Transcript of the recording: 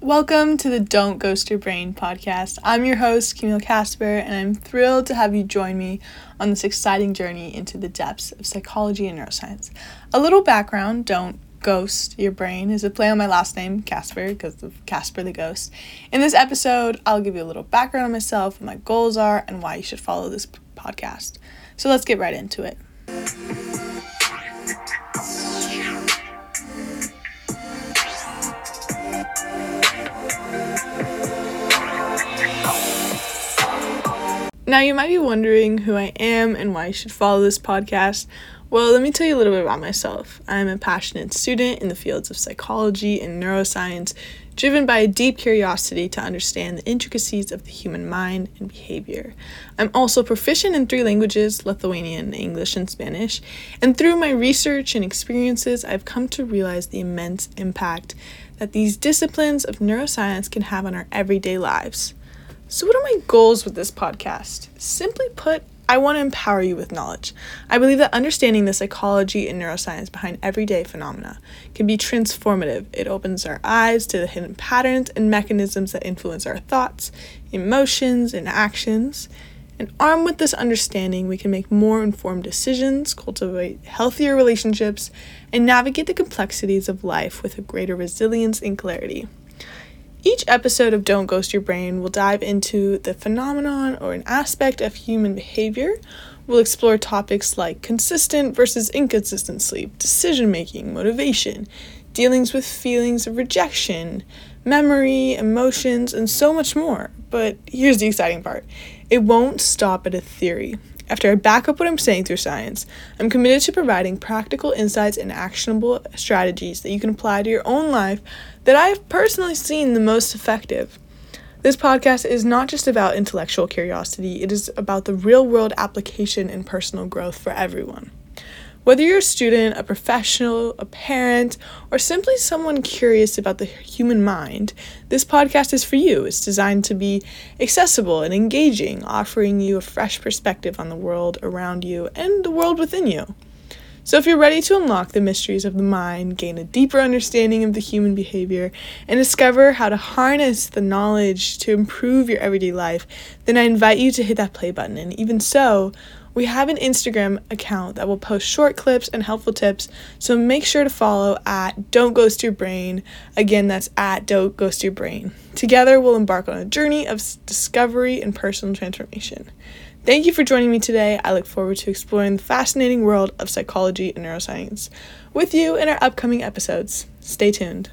Welcome to the Don't Ghost Your Brain podcast. I'm your host, Camille Casper, and I'm thrilled to have you join me on this exciting journey into the depths of psychology and neuroscience. A little background Don't Ghost Your Brain is a play on my last name, Casper, because of Casper the Ghost. In this episode, I'll give you a little background on myself, what my goals are, and why you should follow this podcast. So let's get right into it. Now, you might be wondering who I am and why you should follow this podcast. Well, let me tell you a little bit about myself. I'm a passionate student in the fields of psychology and neuroscience, driven by a deep curiosity to understand the intricacies of the human mind and behavior. I'm also proficient in three languages Lithuanian, English, and Spanish. And through my research and experiences, I've come to realize the immense impact that these disciplines of neuroscience can have on our everyday lives. So, what are my goals with this podcast? Simply put, I want to empower you with knowledge. I believe that understanding the psychology and neuroscience behind everyday phenomena can be transformative. It opens our eyes to the hidden patterns and mechanisms that influence our thoughts, emotions, and actions. And armed with this understanding, we can make more informed decisions, cultivate healthier relationships, and navigate the complexities of life with a greater resilience and clarity. Each episode of Don't Ghost Your Brain will dive into the phenomenon or an aspect of human behavior. We'll explore topics like consistent versus inconsistent sleep, decision making, motivation, dealings with feelings of rejection, memory, emotions, and so much more. But here's the exciting part it won't stop at a theory. After I back up what I'm saying through science, I'm committed to providing practical insights and actionable strategies that you can apply to your own life that I've personally seen the most effective. This podcast is not just about intellectual curiosity, it is about the real world application and personal growth for everyone. Whether you're a student, a professional, a parent, or simply someone curious about the human mind, this podcast is for you. It's designed to be accessible and engaging, offering you a fresh perspective on the world around you and the world within you. So, if you're ready to unlock the mysteries of the mind, gain a deeper understanding of the human behavior, and discover how to harness the knowledge to improve your everyday life, then I invite you to hit that play button. And even so, we have an Instagram account that will post short clips and helpful tips, so make sure to follow at Don't Ghost Your Brain. Again, that's at Don't Ghost Your Brain. Together, we'll embark on a journey of discovery and personal transformation. Thank you for joining me today. I look forward to exploring the fascinating world of psychology and neuroscience with you in our upcoming episodes. Stay tuned.